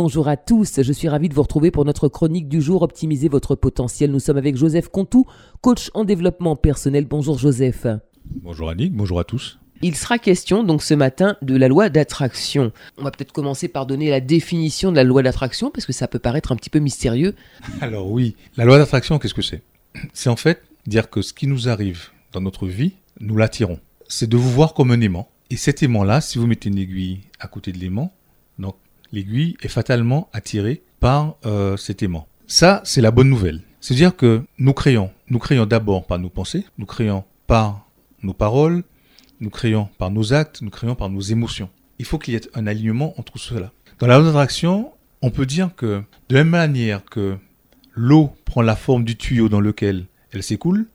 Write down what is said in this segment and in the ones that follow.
Bonjour à tous, je suis ravi de vous retrouver pour notre chronique du jour Optimiser votre potentiel. Nous sommes avec Joseph Contou, coach en développement personnel. Bonjour Joseph. Bonjour Annick, bonjour à tous. Il sera question donc ce matin de la loi d'attraction. On va peut-être commencer par donner la définition de la loi d'attraction parce que ça peut paraître un petit peu mystérieux. Alors oui, la loi d'attraction, qu'est-ce que c'est? C'est en fait dire que ce qui nous arrive dans notre vie, nous l'attirons. C'est de vous voir comme un aimant. Et cet aimant-là, si vous mettez une aiguille à côté de l'aimant, l'aiguille est fatalement attirée par euh, cet aimant. Ça, c'est la bonne nouvelle. C'est-à-dire que nous créons, nous créons d'abord par nos pensées, nous créons par nos paroles, nous créons par nos actes, nous créons par nos émotions. Il faut qu'il y ait un alignement entre cela. Dans la loi d'attraction, on peut dire que de la même manière que l'eau prend la forme du tuyau dans lequel elle s'écoule,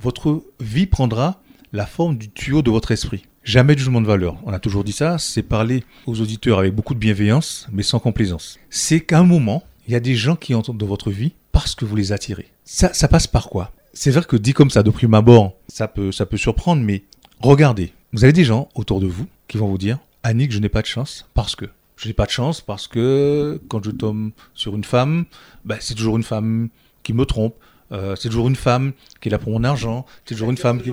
votre vie prendra la forme du tuyau de votre esprit. Jamais de jugement de valeur. On a toujours dit ça, c'est parler aux auditeurs avec beaucoup de bienveillance, mais sans complaisance. C'est qu'à un moment, il y a des gens qui entrent dans votre vie parce que vous les attirez. Ça, ça passe par quoi? C'est vrai que dit comme ça, de prime abord, ça peut, ça peut surprendre, mais regardez. Vous avez des gens autour de vous qui vont vous dire, Annick, je n'ai pas de chance parce que. Je n'ai pas de chance parce que quand je tombe sur une femme, ben, c'est toujours une femme qui me trompe. Euh, c'est toujours une femme qui est là pour mon argent. C'est toujours une femme qui.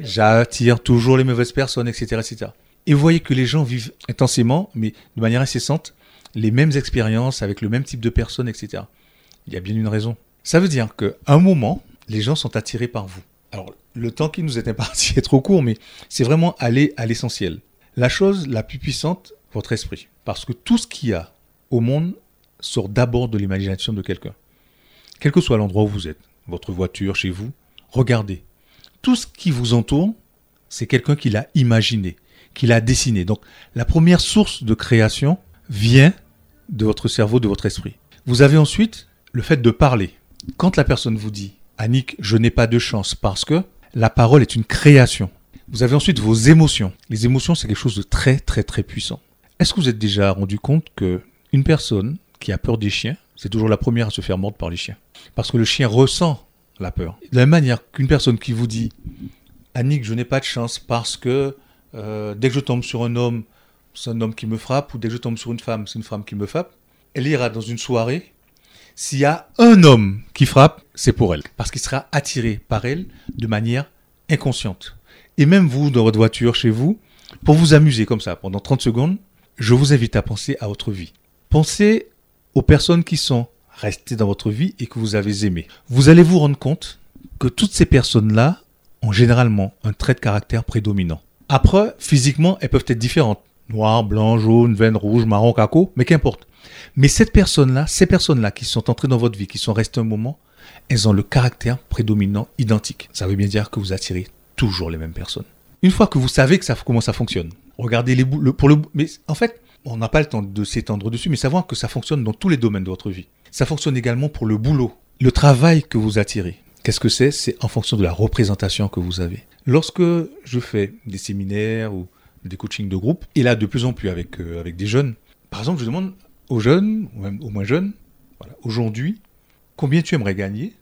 J'attire toujours les mauvaises personnes, etc., etc. Et vous voyez que les gens vivent intensément, mais de manière incessante, les mêmes expériences avec le même type de personnes, etc. Il y a bien une raison. Ça veut dire qu'à un moment, les gens sont attirés par vous. Alors, le temps qui nous est imparti est trop court, mais c'est vraiment aller à l'essentiel. La chose la plus puissante, votre esprit. Parce que tout ce qu'il y a au monde sort d'abord de l'imagination de quelqu'un. Quel que soit l'endroit où vous êtes, votre voiture, chez vous, regardez. Tout ce qui vous entoure, c'est quelqu'un qui l'a imaginé, qui l'a dessiné. Donc la première source de création vient de votre cerveau, de votre esprit. Vous avez ensuite le fait de parler. Quand la personne vous dit Annick, je n'ai pas de chance parce que la parole est une création. Vous avez ensuite vos émotions. Les émotions, c'est quelque chose de très très très puissant. Est-ce que vous êtes déjà rendu compte que une personne qui a peur des chiens, c'est toujours la première à se faire mordre par les chiens Parce que le chien ressent la peur. De la même manière qu'une personne qui vous dit Annick, je n'ai pas de chance parce que euh, dès que je tombe sur un homme, c'est un homme qui me frappe, ou dès que je tombe sur une femme, c'est une femme qui me frappe, elle ira dans une soirée. S'il y a un homme qui frappe, c'est pour elle. Parce qu'il sera attiré par elle de manière inconsciente. Et même vous, dans votre voiture, chez vous, pour vous amuser comme ça pendant 30 secondes, je vous invite à penser à votre vie. Pensez aux personnes qui sont restées dans votre vie et que vous avez aimées. Vous allez vous rendre compte que toutes ces personnes-là ont généralement un trait de caractère prédominant. Après, physiquement, elles peuvent être différentes. Noir, blanc, jaune, veine rouge, marron, caco, mais qu'importe. Mais cette personne-là, ces personnes-là qui sont entrées dans votre vie, qui sont restées un moment, elles ont le caractère prédominant identique. Ça veut bien dire que vous attirez toujours les mêmes personnes. Une fois que vous savez que ça, comment ça fonctionne, regardez les bouts, pour le, mais en fait, on n'a pas le temps de s'étendre dessus, mais savoir que ça fonctionne dans tous les domaines de votre vie. Ça fonctionne également pour le boulot, le travail que vous attirez. Qu'est-ce que c'est? C'est en fonction de la représentation que vous avez. Lorsque je fais des séminaires ou des coachings de groupe, et là de plus en plus avec, euh, avec des jeunes, par exemple, je demande aux jeunes, ou même aux moins jeunes, aujourd'hui, combien tu aimerais gagner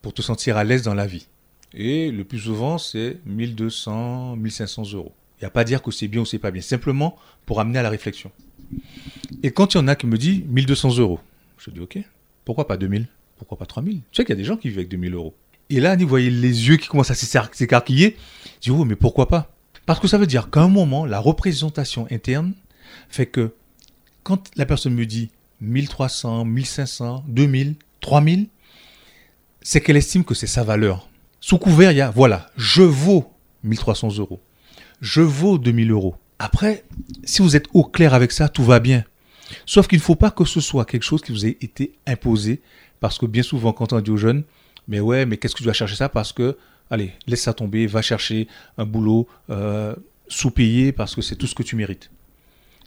pour te sentir à l'aise dans la vie? Et le plus souvent, c'est 1200, 1500 euros. Il n'y a pas à dire que c'est bien ou c'est pas bien, simplement pour amener à la réflexion. Et quand il y en a qui me dit 1200 euros, je dis ok, pourquoi pas 2000 Pourquoi pas 3000 Tu sais qu'il y a des gens qui vivent avec 2000 euros. Et là, vous voyez les yeux qui commencent à s'écarquiller. Je dis oh, mais pourquoi pas? Parce que ça veut dire qu'à un moment, la représentation interne fait que quand la personne me dit 1300, 1500, 2000, 3000, c'est qu'elle estime que c'est sa valeur. Sous couvert, il y a, voilà, je vaux 1300 euros. Je vaux 2000 euros. Après, si vous êtes au clair avec ça, tout va bien. Sauf qu'il ne faut pas que ce soit quelque chose qui vous ait été imposé. Parce que bien souvent, quand on dit aux jeunes, mais ouais, mais qu'est-ce que tu vas chercher ça Parce que, allez, laisse ça tomber, va chercher un boulot euh, sous-payé parce que c'est tout ce que tu mérites.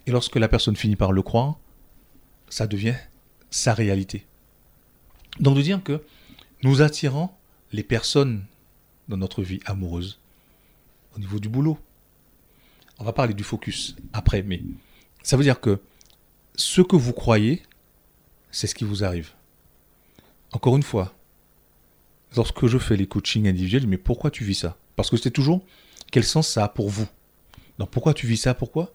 Et lorsque la personne finit par le croire, ça devient sa réalité. Donc de dire que nous attirons les personnes dans notre vie amoureuse au niveau du boulot. On va parler du focus après, mais ça veut dire que ce que vous croyez, c'est ce qui vous arrive. Encore une fois, lorsque je fais les coachings individuels, mais pourquoi tu vis ça? Parce que c'est toujours quel sens ça a pour vous? Donc pourquoi tu vis ça? Pourquoi?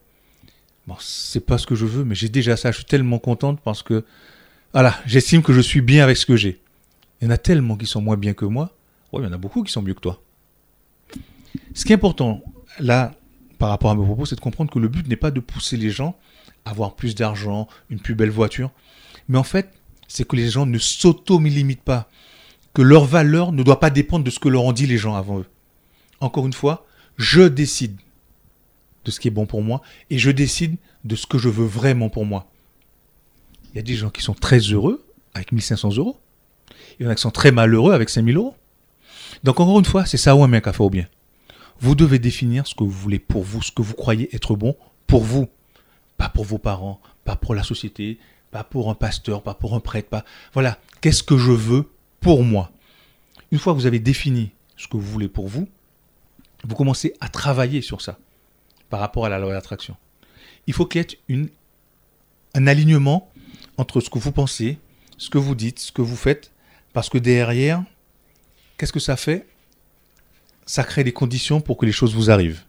Bon, c'est pas ce que je veux, mais j'ai déjà ça. Je suis tellement contente parce que, voilà, j'estime que je suis bien avec ce que j'ai. Il y en a tellement qui sont moins bien que moi. Oui, il y en a beaucoup qui sont mieux que toi. Ce qui est important, là, par rapport à mes propos, c'est de comprendre que le but n'est pas de pousser les gens à avoir plus d'argent, une plus belle voiture. Mais en fait, c'est que les gens ne s'auto-limitent pas. Que leur valeur ne doit pas dépendre de ce que leur ont dit les gens avant eux. Encore une fois, je décide de ce qui est bon pour moi et je décide de ce que je veux vraiment pour moi. Il y a des gens qui sont très heureux avec 1500 euros. Il y en a qui sont très malheureux avec 5000 euros. Donc encore une fois, c'est ça ou un mec à faire au bien. Vous devez définir ce que vous voulez pour vous, ce que vous croyez être bon pour vous. Pas pour vos parents, pas pour la société, pas pour un pasteur, pas pour un prêtre, pas. Voilà. Qu'est-ce que je veux pour moi? Une fois que vous avez défini ce que vous voulez pour vous, vous commencez à travailler sur ça par rapport à la loi d'attraction. Il faut qu'il y ait une, un alignement entre ce que vous pensez, ce que vous dites, ce que vous faites, parce que derrière, qu'est-ce que ça fait? Ça crée des conditions pour que les choses vous arrivent.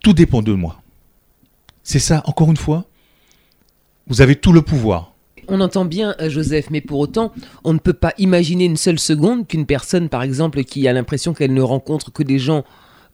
Tout dépend de moi. C'est ça, encore une fois, vous avez tout le pouvoir. On entend bien euh, Joseph, mais pour autant, on ne peut pas imaginer une seule seconde qu'une personne, par exemple, qui a l'impression qu'elle ne rencontre que des gens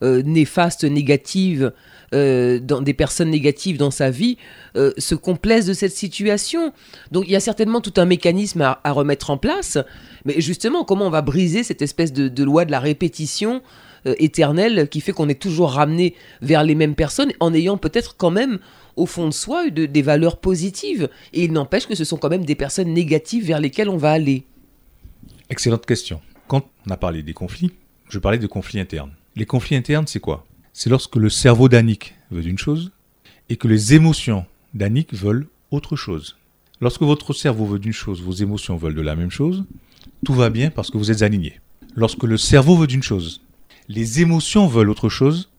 euh, néfastes, négatives, euh, dans des personnes négatives dans sa vie se complaisent de cette situation. Donc il y a certainement tout un mécanisme à, remettre en place. Mais justement, comment on va briser cette espèce de, loi de la répétition euh, éternelle qui fait qu'on est toujours ramené vers les mêmes personnes en ayant peut-être quand même au fond de soi des valeurs positives. Et il n'empêche que ce sont quand même des personnes négatives vers lesquelles on va aller. Excellente question. Quand on a parlé des conflits, je parlais de conflits internes. Les conflits internes, c'est quoi? C'est lorsque le cerveau d'Annick veut une chose et que les émotions d'Annick veulent autre chose. Lorsque votre cerveau veut d'une chose, vos émotions veulent de la même chose, tout va bien parce que vous êtes alignés. Lorsque le cerveau veut d'une chose, les émotions veulent autre chose,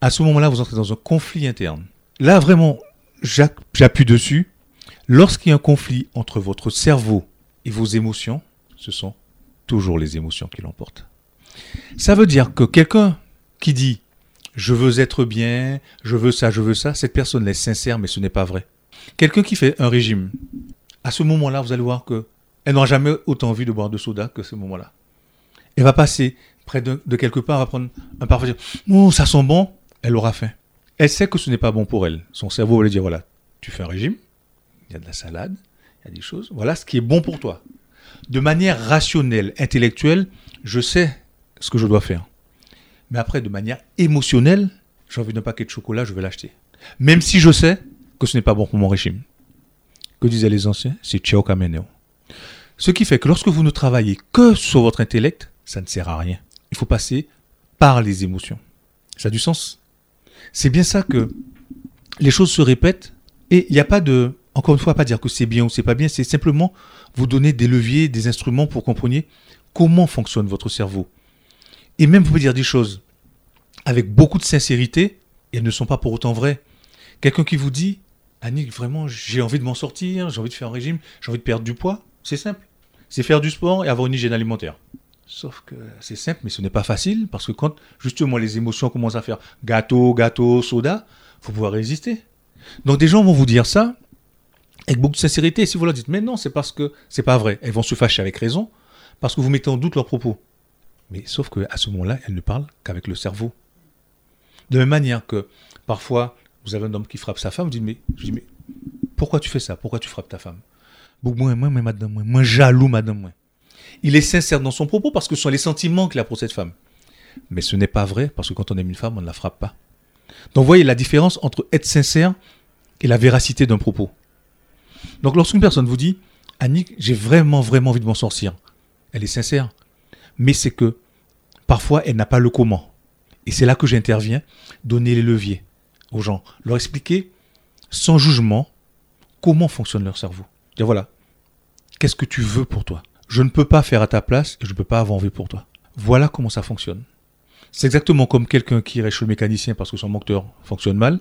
à ce moment-là, vous entrez dans un conflit interne. Là, vraiment, j'appuie dessus. Lorsqu'il y a un conflit entre votre cerveau et vos émotions, ce sont toujours les émotions qui l'emportent. Ça veut dire que quelqu'un qui dit je veux être bien, je veux ça, je veux ça, cette personne est sincère, mais ce n'est pas vrai. Quelqu'un qui fait un régime, à ce moment-là, vous allez voir que elle n'aura jamais autant envie de boire de soda que ce moment-là. Elle va passer près de, quelque part, va prendre un parfum, dire Oh, ça sent bon, elle aura faim. Elle sait que ce n'est pas bon pour elle. Son cerveau va lui dire Voilà, tu fais un régime, il y a de la salade, il y a des choses, voilà ce qui est bon pour toi. De manière rationnelle, intellectuelle, je sais ce que je dois faire. Mais après, de manière émotionnelle, j'ai envie d'un paquet de chocolat, je vais l'acheter. Même si je sais que ce n'est pas bon pour mon régime. Que disaient les anciens? C'est ciao cameneo. Ce qui fait que lorsque vous ne travaillez que sur votre intellect, ça ne sert à rien. Il faut passer par les émotions. Ça a du sens C'est bien ça que les choses se répètent et il n'y a pas de, encore une fois, pas dire que c'est bien ou c'est pas bien, c'est simplement vous donner des leviers, des instruments pour comprendre comment fonctionne votre cerveau. Et même vous pouvez dire des choses avec beaucoup de sincérité, et elles ne sont pas pour autant vraies. Quelqu'un qui vous dit, Annick, vraiment, j'ai envie de m'en sortir, j'ai envie de faire un régime, j'ai envie de perdre du poids, c'est simple. C'est faire du sport et avoir une hygiène alimentaire. Sauf que c'est simple, mais ce n'est pas facile, parce que quand justement les émotions commencent à faire gâteau, gâteau, soda, faut pouvoir résister. Donc des gens vont vous dire ça avec beaucoup de sincérité. Et si vous leur dites, mais non, c'est parce que c'est pas vrai, elles vont se fâcher avec raison, parce que vous mettez en doute leurs propos. Mais sauf qu'à ce moment-là, elle ne parle qu'avec le cerveau. De même manière que parfois, vous avez un homme qui frappe sa femme, vous dites, mais, dis, mais pourquoi tu fais ça? Pourquoi tu frappes ta femme? Moi, moi, mais madame, moi, moi, jaloux, madame, moi. Il est sincère dans son propos parce que ce sont les sentiments qu'il a pour cette femme. Mais ce n'est pas vrai parce que quand on aime une femme, on ne la frappe pas. Donc, vous voyez la différence entre être sincère et la véracité d'un propos. Donc, lorsqu'une personne vous dit, Annick, j'ai vraiment, vraiment envie de m'en sortir, elle est sincère mais c'est que parfois elle n'a pas le comment. Et c'est là que j'interviens, donner les leviers aux gens, leur expliquer sans jugement comment fonctionne leur cerveau. Dire voilà, qu'est-ce que tu veux pour toi? Je ne peux pas faire à ta place et je ne peux pas avoir envie pour toi. Voilà comment ça fonctionne. C'est exactement comme quelqu'un qui irait chez le mécanicien parce que son moteur fonctionne mal.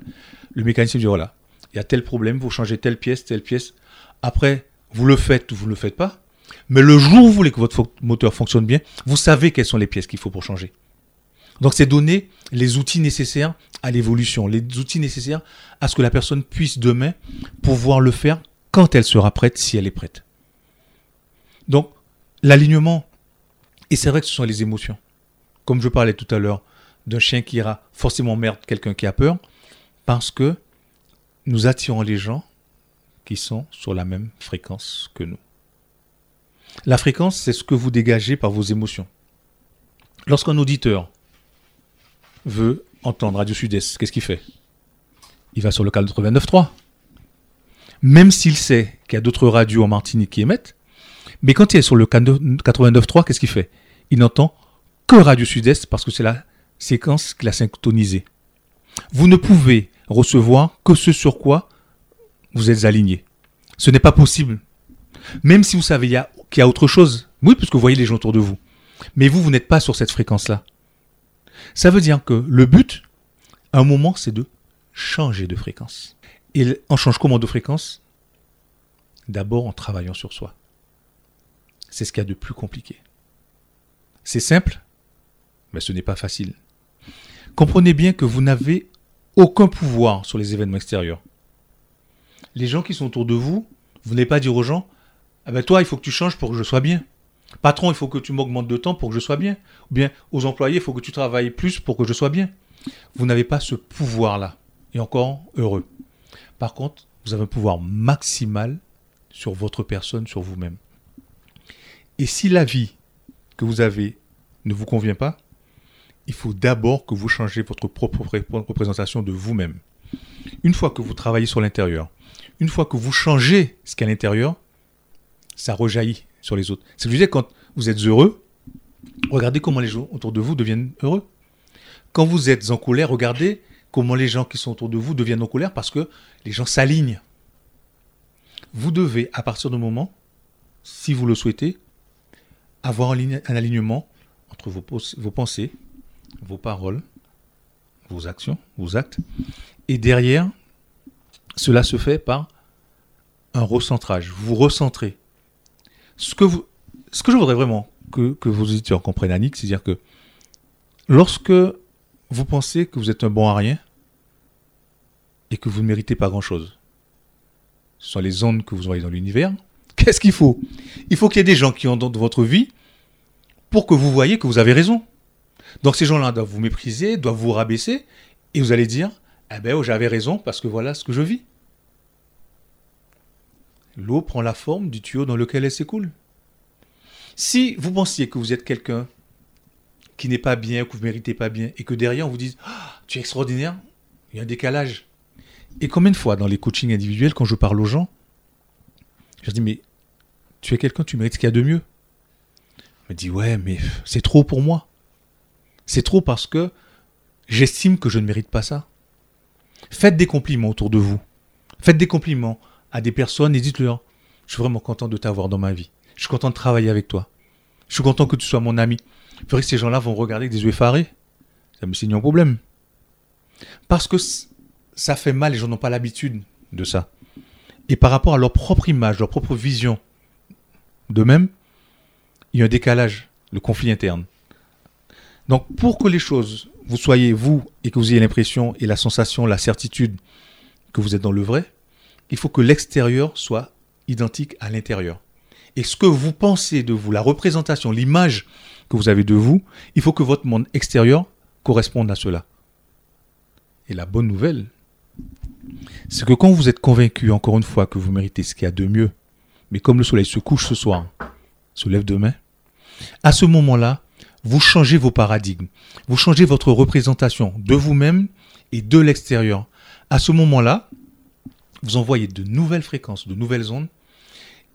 Le mécanicien dit voilà, il y a tel problème, vous changez telle pièce, telle pièce. Après, vous le faites ou vous ne le faites pas. Mais le jour où vous voulez que votre moteur fonctionne bien, vous savez quelles sont les pièces qu'il faut pour changer. Donc c'est donner les outils nécessaires à l'évolution, les outils nécessaires à ce que la personne puisse demain pouvoir le faire quand elle sera prête, si elle est prête. Donc l'alignement, et c'est vrai que ce sont les émotions. Comme je parlais tout à l'heure d'un chien qui ira forcément merde quelqu'un qui a peur, parce que nous attirons les gens qui sont sur la même fréquence que nous. La fréquence, c'est ce que vous dégagez par vos émotions. Lorsqu'un auditeur veut entendre Radio Sud-Est, qu'est-ce qu'il fait? Il va sur le canal 89.3. Même s'il sait qu'il y a d'autres radios en Martinique qui émettent, mais quand il est sur le canal 89.3, qu'est-ce qu'il fait? Il n'entend que Radio Sud-Est parce que c'est la séquence qu'il a synchronisée. Vous ne pouvez recevoir que ce sur quoi vous êtes aligné. Ce n'est pas possible. Même si vous savez qu'il y a autre chose. Oui, parce que vous voyez les gens autour de vous. Mais vous, vous n'êtes pas sur cette fréquence-là. Ça veut dire que le but, à un moment, c'est de changer de fréquence. Et on change comment de fréquence? D'abord en travaillant sur soi. C'est ce qu'il y a de plus compliqué. C'est simple, mais ce n'est pas facile. Comprenez bien que vous n'avez aucun pouvoir sur les événements extérieurs. Les gens qui sont autour de vous, vous n'allez pas dire aux gens, ah ben toi, il faut que tu changes pour que je sois bien. Patron, il faut que tu m'augmentes de temps pour que je sois bien. Ou bien aux employés, il faut que tu travailles plus pour que je sois bien. Vous n'avez pas ce pouvoir-là. Et encore heureux. Par contre, vous avez un pouvoir maximal sur votre personne, sur vous-même. Et si la vie que vous avez ne vous convient pas, il faut d'abord que vous changez votre propre représentation de vous-même. Une fois que vous travaillez sur l'intérieur, une fois que vous changez ce qu'est à l'intérieur, ça rejaillit sur les autres. C'est ce que je quand vous êtes heureux, regardez comment les gens autour de vous deviennent heureux. Quand vous êtes en colère, regardez comment les gens qui sont autour de vous deviennent en colère parce que les gens s'alignent. Vous devez, à partir du moment, si vous le souhaitez, avoir un alignement entre vos, vos pensées, vos paroles, vos actions, vos actes. Et derrière, cela se fait par un recentrage. Vous recentrez. Ce que, vous, ce que je voudrais vraiment que, que vos auditeurs comprennent, Annick, c'est-à-dire que lorsque vous pensez que vous êtes un bon à rien et que vous ne méritez pas grand-chose, ce sont les ondes que vous envoyez dans l'univers, qu'est-ce qu'il faut? Il faut qu'il y ait des gens qui ont dans votre vie pour que vous voyez que vous avez raison. Donc ces gens-là doivent vous mépriser, doivent vous rabaisser, et vous allez dire, eh ben, oh, j'avais raison parce que voilà ce que je vis. L'eau prend la forme du tuyau dans lequel elle s'écoule. Si vous pensiez que vous êtes quelqu'un qui n'est pas bien, que vous ne méritez pas bien, et que derrière on vous dise ah, Tu es extraordinaire, il y a un décalage. Et combien de fois dans les coachings individuels, quand je parle aux gens, je dis Mais tu es quelqu'un, tu mérites ce qu'il y a de mieux. Me dit Ouais, mais c'est trop pour moi. C'est trop parce que j'estime que je ne mérite pas ça. Faites des compliments autour de vous. Faites des compliments à des personnes et dites-leur Je suis vraiment content de t'avoir dans ma vie. Je suis content de travailler avec toi. Je suis content que tu sois mon ami. Vous verrez que ces gens-là vont regarder avec des yeux effarés. Ça me signe un problème. Parce que ça fait mal, les gens n'ont pas l'habitude de ça. Et par rapport à leur propre image, leur propre vision d'eux-mêmes, il y a un décalage, le conflit interne. Donc pour que les choses, vous soyez vous et que vous ayez l'impression et la sensation, la certitude que vous êtes dans le vrai, il faut que l'extérieur soit identique à l'intérieur. Et ce que vous pensez de vous, la représentation, l'image que vous avez de vous, il faut que votre monde extérieur corresponde à cela. Et la bonne nouvelle, c'est que quand vous êtes convaincu, encore une fois, que vous méritez ce qu'il y a de mieux, mais comme le soleil se couche ce soir, se lève demain, à ce moment-là, vous changez vos paradigmes, vous changez votre représentation de vous-même et de l'extérieur. À ce moment-là, vous envoyez de nouvelles fréquences, de nouvelles ondes,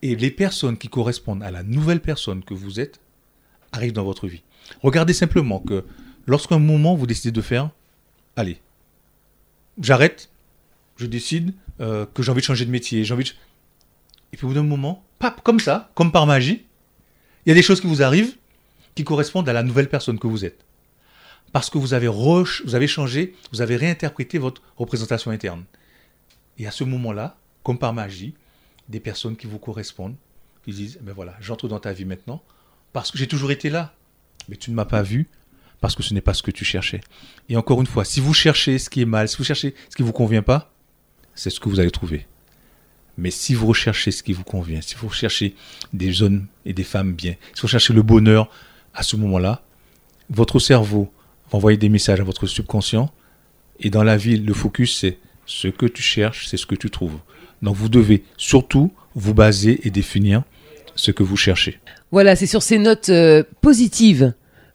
et les personnes qui correspondent à la nouvelle personne que vous êtes arrivent dans votre vie. Regardez simplement que lorsqu'un moment vous décidez de faire, allez, j'arrête, je décide euh, que j'ai envie de changer de métier, j'ai envie de... Et puis au bout d'un moment, pap, comme ça, comme par magie, il y a des choses qui vous arrivent qui correspondent à la nouvelle personne que vous êtes. Parce que vous avez, vous avez changé, vous avez réinterprété votre représentation interne. Et à ce moment-là, comme par magie, des personnes qui vous correspondent, qui disent, ben voilà, j'entre dans ta vie maintenant, parce que j'ai toujours été là. Mais tu ne m'as pas vu, parce que ce n'est pas ce que tu cherchais. Et encore une fois, si vous cherchez ce qui est mal, si vous cherchez ce qui ne vous convient pas, c'est ce que vous allez trouver. Mais si vous recherchez ce qui vous convient, si vous recherchez des hommes et des femmes bien, si vous recherchez le bonheur à ce moment-là, votre cerveau va envoyer des messages à votre subconscient. Et dans la vie, le focus, c'est ce que tu cherches, c'est ce que tu trouves. Donc vous devez surtout vous baser et définir ce que vous cherchez. Voilà, c'est sur ces notes euh, positives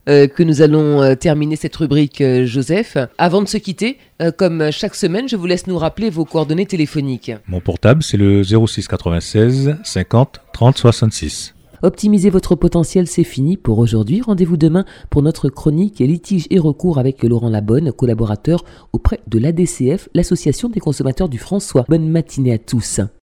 euh, que nous allons euh, terminer cette rubrique, Joseph. Avant de se quitter, comme chaque semaine, je vous laisse nous rappeler vos coordonnées téléphoniques. Mon portable, c'est le 06 96 50 30 66. Optimisez votre potentiel, c'est fini pour aujourd'hui. Rendez-vous demain pour notre chronique litiges et recours avec Laurent Labonne, collaborateur auprès de l'ADCF, l'Association des consommateurs du François. Bonne matinée à tous.